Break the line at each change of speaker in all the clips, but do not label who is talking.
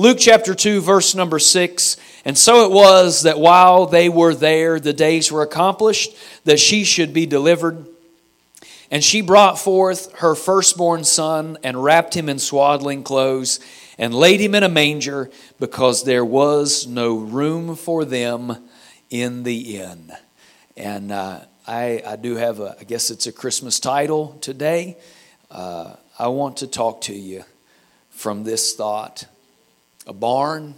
Luke chapter 2, verse number 6. And so it was that while they were there, the days were accomplished that she should be delivered. And she brought forth her firstborn son and wrapped him in swaddling clothes and laid him in a manger because there was no room for them in the inn. And uh, I, I do have a, I guess it's a Christmas title today. Uh, I want to talk to you from this thought a barn,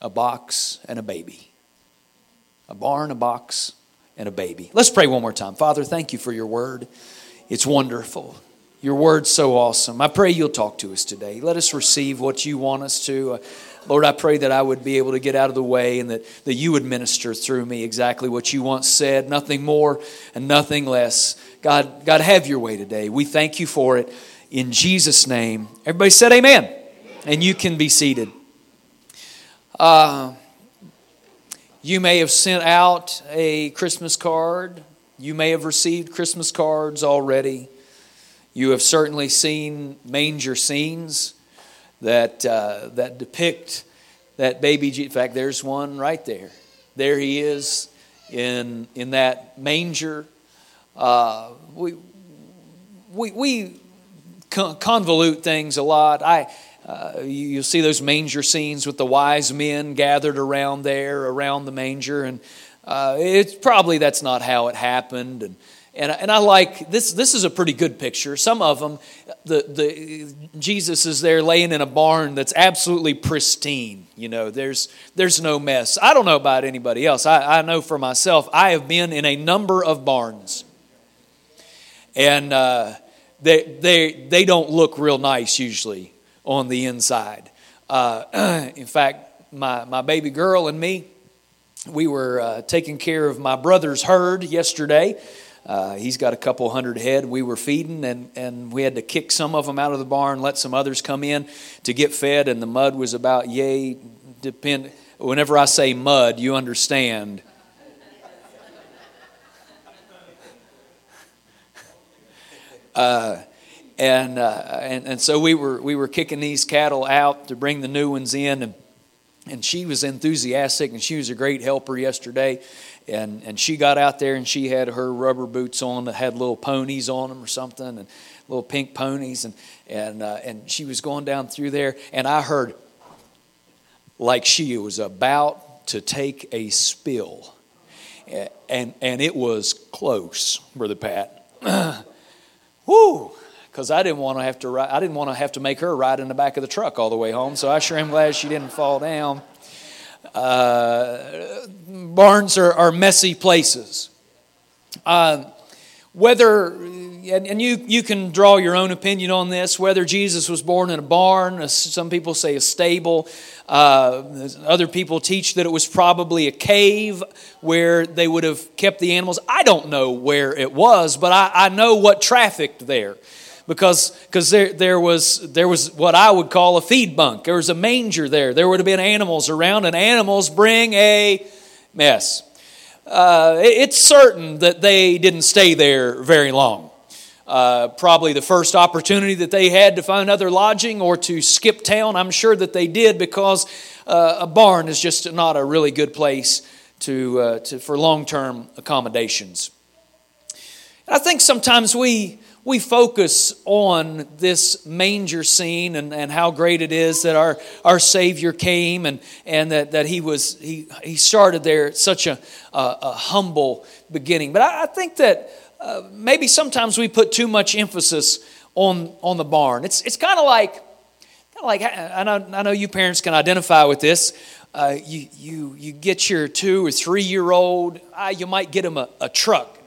a box, and a baby. A barn, a box, and a baby. Let's pray one more time. Father, thank you for your word. It's wonderful. Your word's so awesome. I pray you'll talk to us today. Let us receive what you want us to. Uh, Lord, I pray that I would be able to get out of the way and that, that you would minister through me exactly what you once said, nothing more and nothing less. God, God, have your way today. We thank you for it in Jesus' name. Everybody said amen. amen. And you can be seated. Uh, you may have sent out a Christmas card. You may have received Christmas cards already. You have certainly seen manger scenes that, uh, that depict that baby. In fact, there's one right there. There he is in, in that manger. Uh, we, we, we convolute things a lot. I, uh, you, will see those manger scenes with the wise men gathered around there, around the manger, and uh, it's probably that's not how it happened. And, and, and I like this. This is a pretty good picture. Some of them, the, the Jesus is there laying in a barn that's absolutely pristine. You know, there's there's no mess. I don't know about anybody else. I, I know for myself, I have been in a number of barns, and uh, they they they don't look real nice usually on the inside. Uh, in fact, my, my baby girl and me, we were uh, taking care of my brother's herd yesterday. Uh, he's got a couple hundred head we were feeding, and, and we had to kick some of them out of the barn, let some others come in to get fed, and the mud was about yay. Depend. Whenever I say mud, you understand. Uh, and, uh, and, and so we were, we were kicking these cattle out to bring the new ones in. And, and she was enthusiastic and she was a great helper yesterday. And, and she got out there and she had her rubber boots on that had little ponies on them or something and little pink ponies. And, and, uh, and she was going down through there. And I heard like she was about to take a spill. And, and it was close, Brother Pat. Whoo! Because I didn't want to have to ride, I didn't want to have to make her ride in the back of the truck all the way home. So I sure am glad she didn't fall down. Uh, barns are, are, messy places. Uh, whether and, and, you, you can draw your own opinion on this whether jesus was born in a barn some people say a stable uh, other people teach that it was probably a cave where they would have kept the animals i don't know where it was but i, I know what trafficked there because because there, there was there was what I would call a feed bunk. There was a manger there. There would have been animals around, and animals bring a mess. Uh, it's certain that they didn't stay there very long. Uh, probably the first opportunity that they had to find other lodging or to skip town. I'm sure that they did because uh, a barn is just not a really good place to, uh, to for long term accommodations. I think sometimes we we focus on this manger scene and, and how great it is that our, our Savior came and, and that, that he, was, he, he started there at such a, a, a humble beginning. But I, I think that uh, maybe sometimes we put too much emphasis on, on the barn. It's, it's kind of like, kind of like I know, I know you parents can identify with this. Uh, you, you, you get your two or three year old, uh, you might get them a, a truck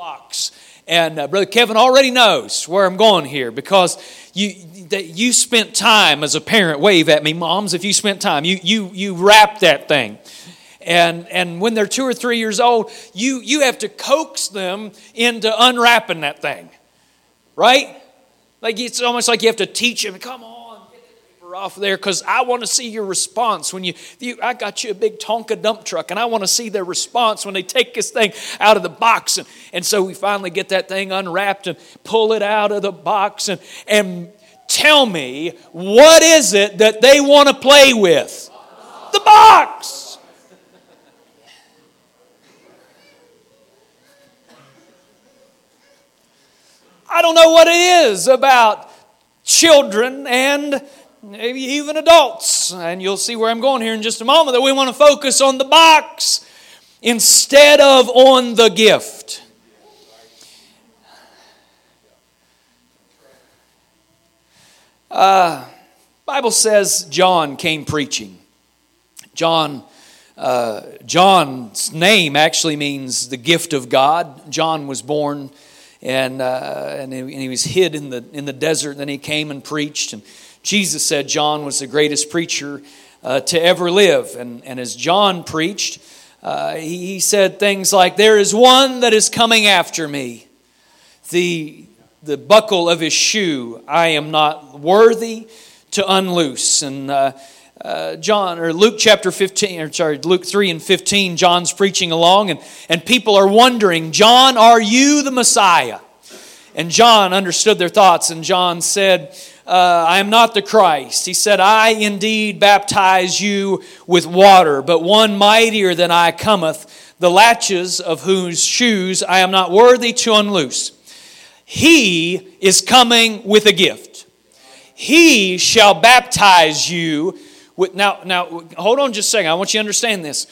box. And uh, Brother Kevin already knows where I'm going here because you, that you spent time as a parent. Wave at me, moms, if you spent time. You, you, you wrapped that thing. And, and when they're two or three years old, you, you have to coax them into unwrapping that thing. Right? Like it's almost like you have to teach them, come on off there because I want to see your response when you, you, I got you a big Tonka dump truck and I want to see their response when they take this thing out of the box. And, and so we finally get that thing unwrapped and pull it out of the box. And, and tell me, what is it that they want to play with? The box. I don't know what it is about children and maybe even adults. And you'll see where I'm going here in just a moment that we want to focus on the box instead of on the gift. Uh, Bible says John came preaching. John, uh, John's name actually means the gift of God. John was born and, uh, and, he, and, he, was hid in the, in the desert. Then he came and preached. And Jesus said John was the greatest preacher uh, to ever live. And, and as John preached, uh, he, he said things like, There is one that is coming after me. The, the buckle of his shoe I am not worthy to unloose. And uh, uh, John or Luke chapter 15 or sorry Luke 3 and 15 John's preaching along and and people are wondering John are you the Messiah and John understood their thoughts and John said uh, I am not the Christ he said I indeed baptize you with water but one mightier than I cometh the latches of whose shoes I am not worthy to unloose he is coming with a gift he shall baptize you with. now, now, hold on just a second. I want you to understand this.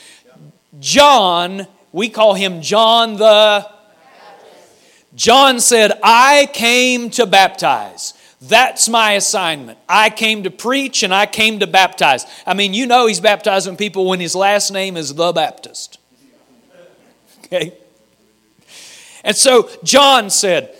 John, we call him John the. John said, I came to baptize. That's my assignment. I came to preach and I came to baptize. I mean, you know he's baptizing people when his last name is the Baptist. Okay? And so John said,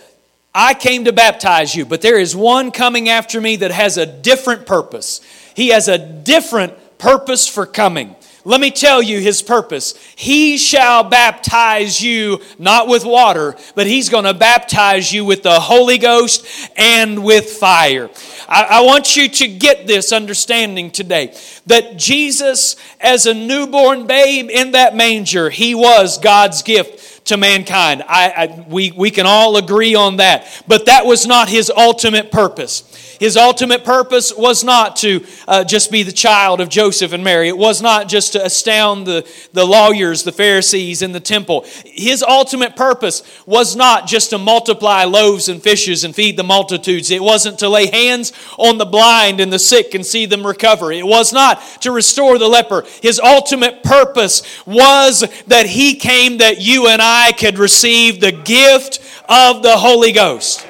I came to baptize you, but there is one coming after me that has a different purpose. He has a different purpose for coming. Let me tell you his purpose. He shall baptize you not with water, but he's going to baptize you with the Holy Ghost and with fire. I, I, want you to get this understanding today that Jesus, as a newborn babe in that manger, he was God's gift to mankind. I, I, we, we can all agree on that. But that was not his ultimate purpose. His ultimate purpose was not to uh, just be the child of Joseph and Mary. It was not just to astound the, the lawyers, the Pharisees in the temple. His ultimate purpose was not just to multiply loaves and fishes and feed the multitudes. It wasn't to lay hands on the blind and the sick and see them recover. It was not to restore the leper. His ultimate purpose was that he came that you and I could receive the gift of the Holy Ghost.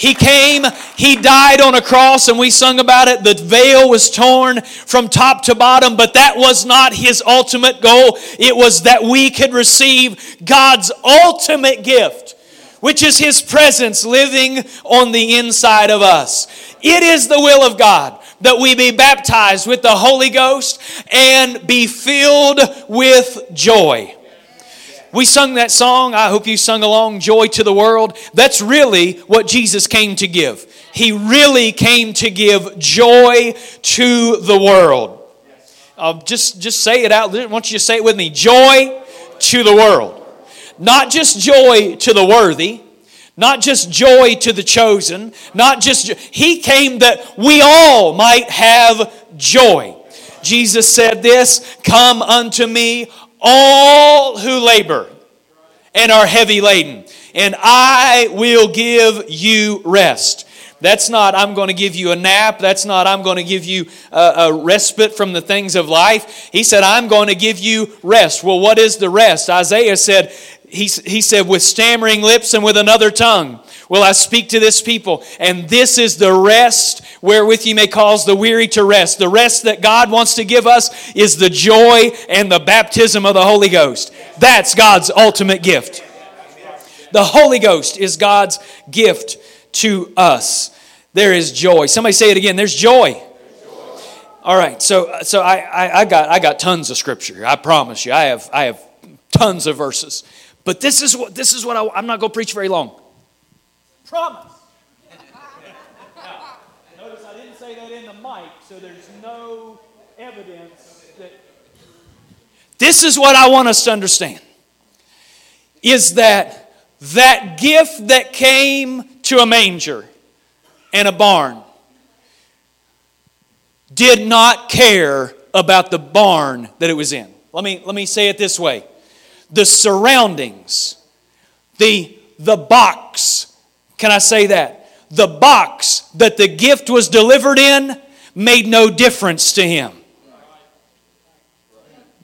He came, He died on a cross, and we sung about it. The veil was torn from top to bottom, but that was not His ultimate goal. It was that we could receive God's ultimate gift, which is His presence living on the inside of us. It is the will of God that we be baptized with the Holy Ghost and be filled with joy. We sung that song. I hope you sung along, Joy to the World. That's really what Jesus came to give. He really came to give joy to the world. Uh, just, just say it out. I want you to say it with me. Joy to the world. Not just joy to the worthy, not just joy to the chosen, not just, He came that we all might have joy. Jesus said this Come unto me, all who labor and are heavy laden, and I will give you rest. That's not, I'm going to give you a nap. That's not, I'm going to give you a, a, respite from the things of life. He said, I'm going to give you rest. Well, what is the rest? Isaiah said, he, he said, with stammering lips and with another tongue will I speak to this people. And this is the rest wherewith ye may cause the weary to rest. The rest that God wants to give us is the joy and the baptism of the Holy Ghost. That's God's ultimate gift. The Holy Ghost is God's gift to us. There is joy. Somebody say it again. There's joy. All right, so so I, I, I got I got tons of scripture. I promise you, I have I have tons of verses. But this is what this is what I, I'm not going to preach very long. Promise. now, notice I didn't say that in the mic, so there's no evidence that. This is what I want us to understand is that that gift that came to a manger and a barn did not care about the barn that it was in. Let me, let me say it this way the surroundings, the, the box, can I say that? The box that the gift was delivered in made no difference to him.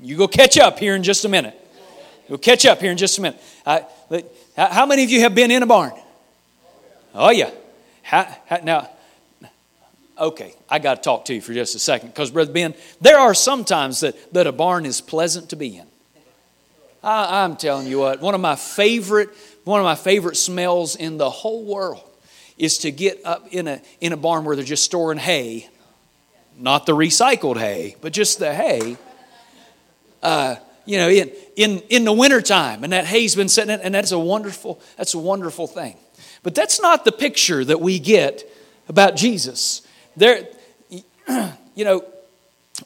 You go catch up here in just a minute. You'll catch up here in just a minute. Uh, how many of you have been in a barn? Oh, yeah. How, how, now, okay, I got to talk to you for just a second because, Brother Ben, there are some times that, that a barn is pleasant to be in. I, I'm telling you what, one of my favorite, one of my favorite smells in the whole world is to get up in a, in a barn where they're just storing hay, not the recycled hay, but just the hay. Uh, you know, in, in, in the wintertime, and that hay's been sitting in, and that's a wonderful, that's a wonderful thing. But that's not the picture that we get about Jesus. There, you know,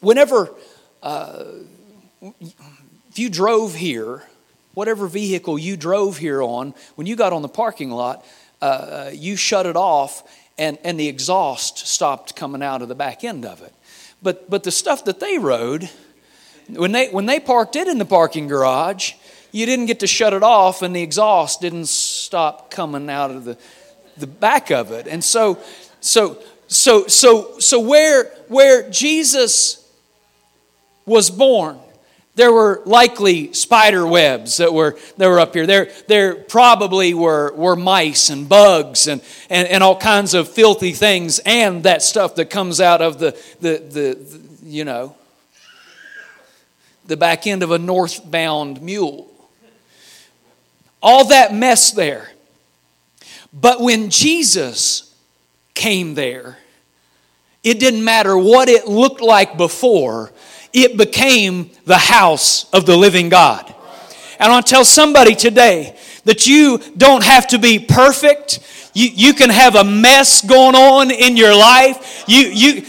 whenever uh, if you drove here, whatever vehicle you drove here on, when you got on the parking lot, uh, you shut it off, and, and the exhaust stopped coming out of the back end of it. But but the stuff that they rode, when they when they parked it in the parking garage, you didn't get to shut it off, and the exhaust didn't stop coming out of the the back of it. And so so so so so where where Jesus was born there were likely spider webs that were, that were up here. There, there probably were, were mice and bugs and, and, and all kinds of filthy things and that stuff that comes out of the, the, the, the you know, the back end of a northbound mule. All that mess there. But when Jesus came there, it didn't matter what it looked like before, it became the house of the living God. And I want to tell somebody today that you don't have to be perfect. You, you can have a mess going on in your life. You, you,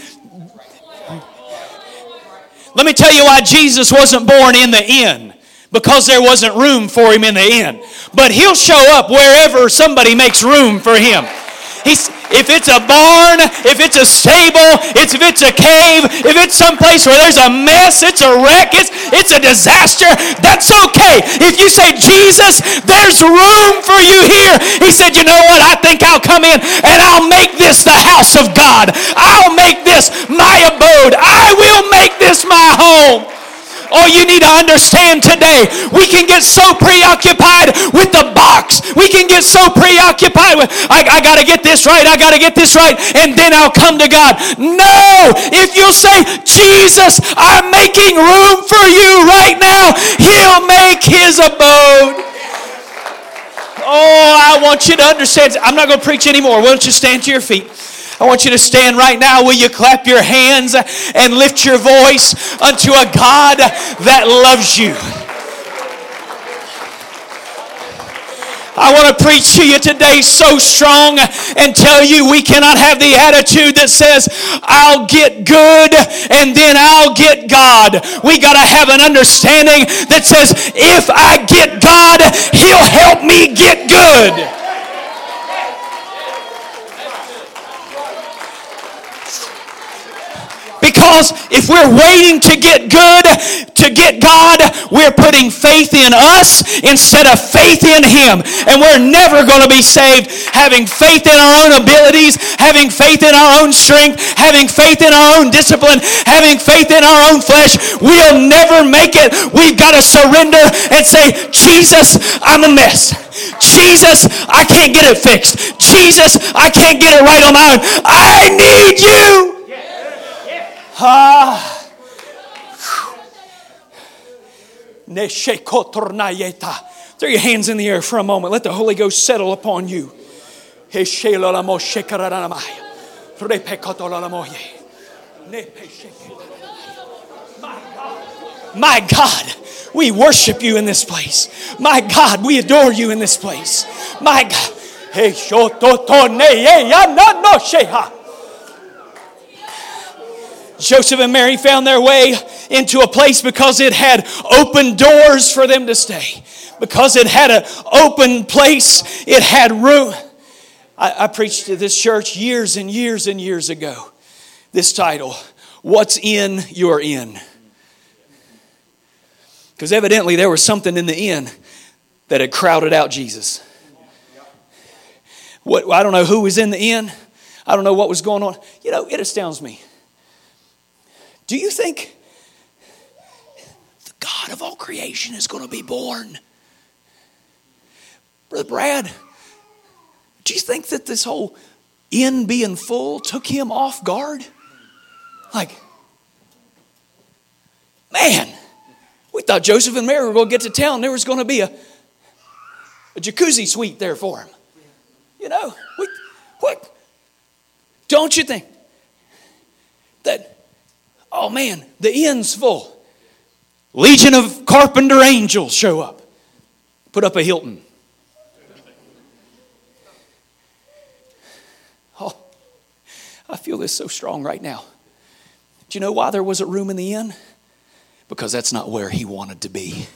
let me tell you why Jesus wasn't born in the inn. Because there wasn't room for him in the inn. But he'll show up wherever somebody makes room for him. He's, if it's a barn, if it's a stable, it's, if it's a cave, if it's someplace where there's a mess, it's a wreck, it's, it's a disaster, that's okay. If you say, Jesus, there's room for you here, he said, you know what? I think I'll come in and I'll make this the house of God. I'll make this my abode. I will make this my home. Oh, you need to understand today, we can get so preoccupied with the box. We can get so preoccupied with, I, I got to get this right, I got to get this right, and then I'll come to God. No! If you'll say, Jesus, I'm making room for you right now, He'll make His abode. Oh, I want you to understand. I'm not going to preach anymore. Why don't you stand to your feet? I want you to stand right now. Will you clap your hands and lift your voice unto a God that loves you? I want to preach to you today so strong and tell you we cannot have the attitude that says, I'll get good and then I'll get God. We got to have an understanding that says, if I get God, He'll help me get good. Because if we're waiting to get good, to get God, we're putting faith in us instead of faith in Him. And we're never going to be saved having faith in our own abilities, having faith in our own strength, having faith in our own discipline, having faith in our own flesh. We'll never make it. We've got to surrender and say, Jesus, I'm a mess. Jesus, I can't get it fixed. Jesus, I can't get it right on my own. I need you. Ah. Throw your hands in the air for a moment. Let the Holy Ghost settle upon you. My God, we worship you in this place. My God, we adore you in this place. My God. Joseph and Mary found their way into a place because it had open doors for them to stay. Because it had an open place, it had room. I, I preached to this church years and years and years ago. This title, What's in Your Inn? Because evidently there was something in the inn that had crowded out Jesus. What, I don't know who was in the inn. I don't know what was going on. You know, it astounds me. Do you think the God of all creation is going to be born? Brother Brad, do you think that this whole inn being full took him off guard? Like, man, we thought Joseph and Mary were going to get to town. There was going to be a, a jacuzzi suite there for him. You know, we, what? Don't you think that, oh man, the inn's full. Legion of carpenter angels show up. Put up a Hilton. Oh, I feel this so strong right now. Do you know why there wasn't room in the inn? Because that's not where he wanted to be.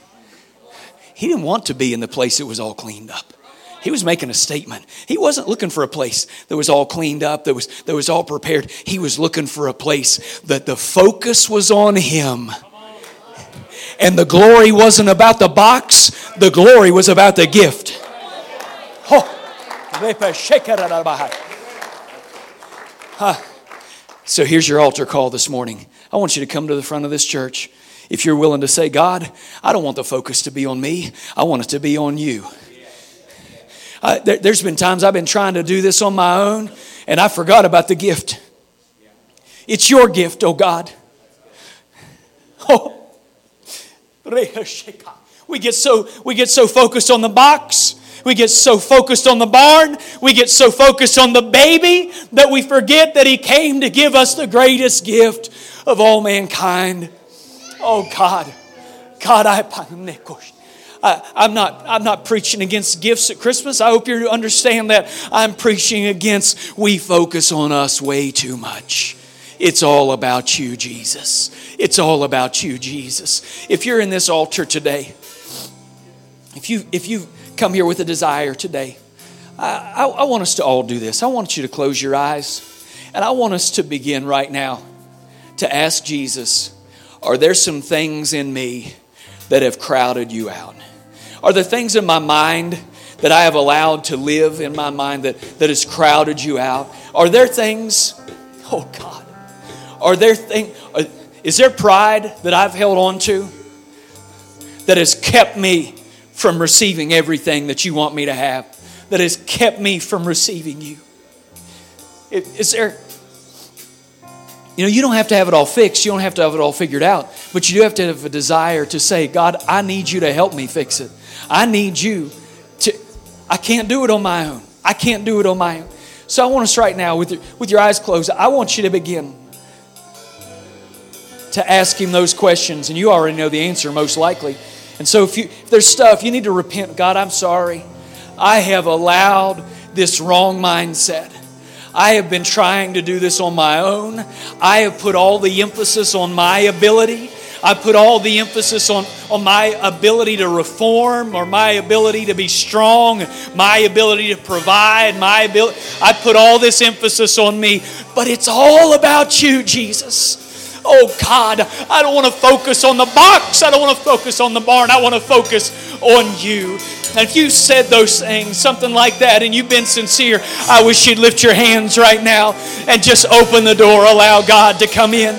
He didn't want to be in the place that was all cleaned up. He was making a statement. He wasn't looking for a place that was all cleaned up, that was, that was all prepared. He was looking for a place that the focus was on him. And the glory wasn't about the box, the glory was about the gift. Oh. Huh. So here's your altar call this morning. I want you to come to the front of this church. If you're willing to say, God, I don't want the focus to be on me, I want it to be on you. Uh, there, has been times I've been trying to do this on my own, and I forgot about the gift. It's your gift, oh God. Oh. We get so we get so focused on the box. We get so focused on the barn. We get so focused on the baby that we forget that he came to give us the greatest gift of all mankind. Oh God. God, I I, am not, I'm not preaching against gifts at Christmas. I hope you understand that. I'm preaching against we focus on us way too much. It's all about you, Jesus. It's all about you, Jesus. If you're in this altar today, if you if you come here with a desire today, I, I, I want us to all do this. I want you to close your eyes, and I want us to begin right now to ask Jesus, are there some things in me that have crowded you out? Are there things in my mind that I have allowed to live in my mind that, that has crowded you out? Are there things, oh God, are there things, uh, is there pride that I've held on to that has kept me from receiving everything that you want me to have, that has kept me from receiving you? Is there, you know, you don't have to have it all fixed. You don't have to have it all figured out. But you do have to have a desire to say, God, I need you to help me fix it. I need you to, I can't do it on my own. I can't do it on my own. So I want us right now, with your, with your eyes closed, I want you to begin to ask Him those questions. And you already know the answer, most likely. And so if, you, if there's stuff, you need to repent. God, I'm sorry. I have allowed this wrong mindset. I have been trying to do this on my own. I have put all the emphasis on my ability. I put all the emphasis on, on my ability to reform or my ability to be strong, my ability to provide, my ability. I put all this emphasis on me, but it's all about you, Jesus. Oh God, I don't want to focus on the box. I don't want to focus on the barn. I want to focus on you. And if you said those things, something like that, and you've been sincere, I wish you'd lift your hands right now and just open the door, allow God to come in.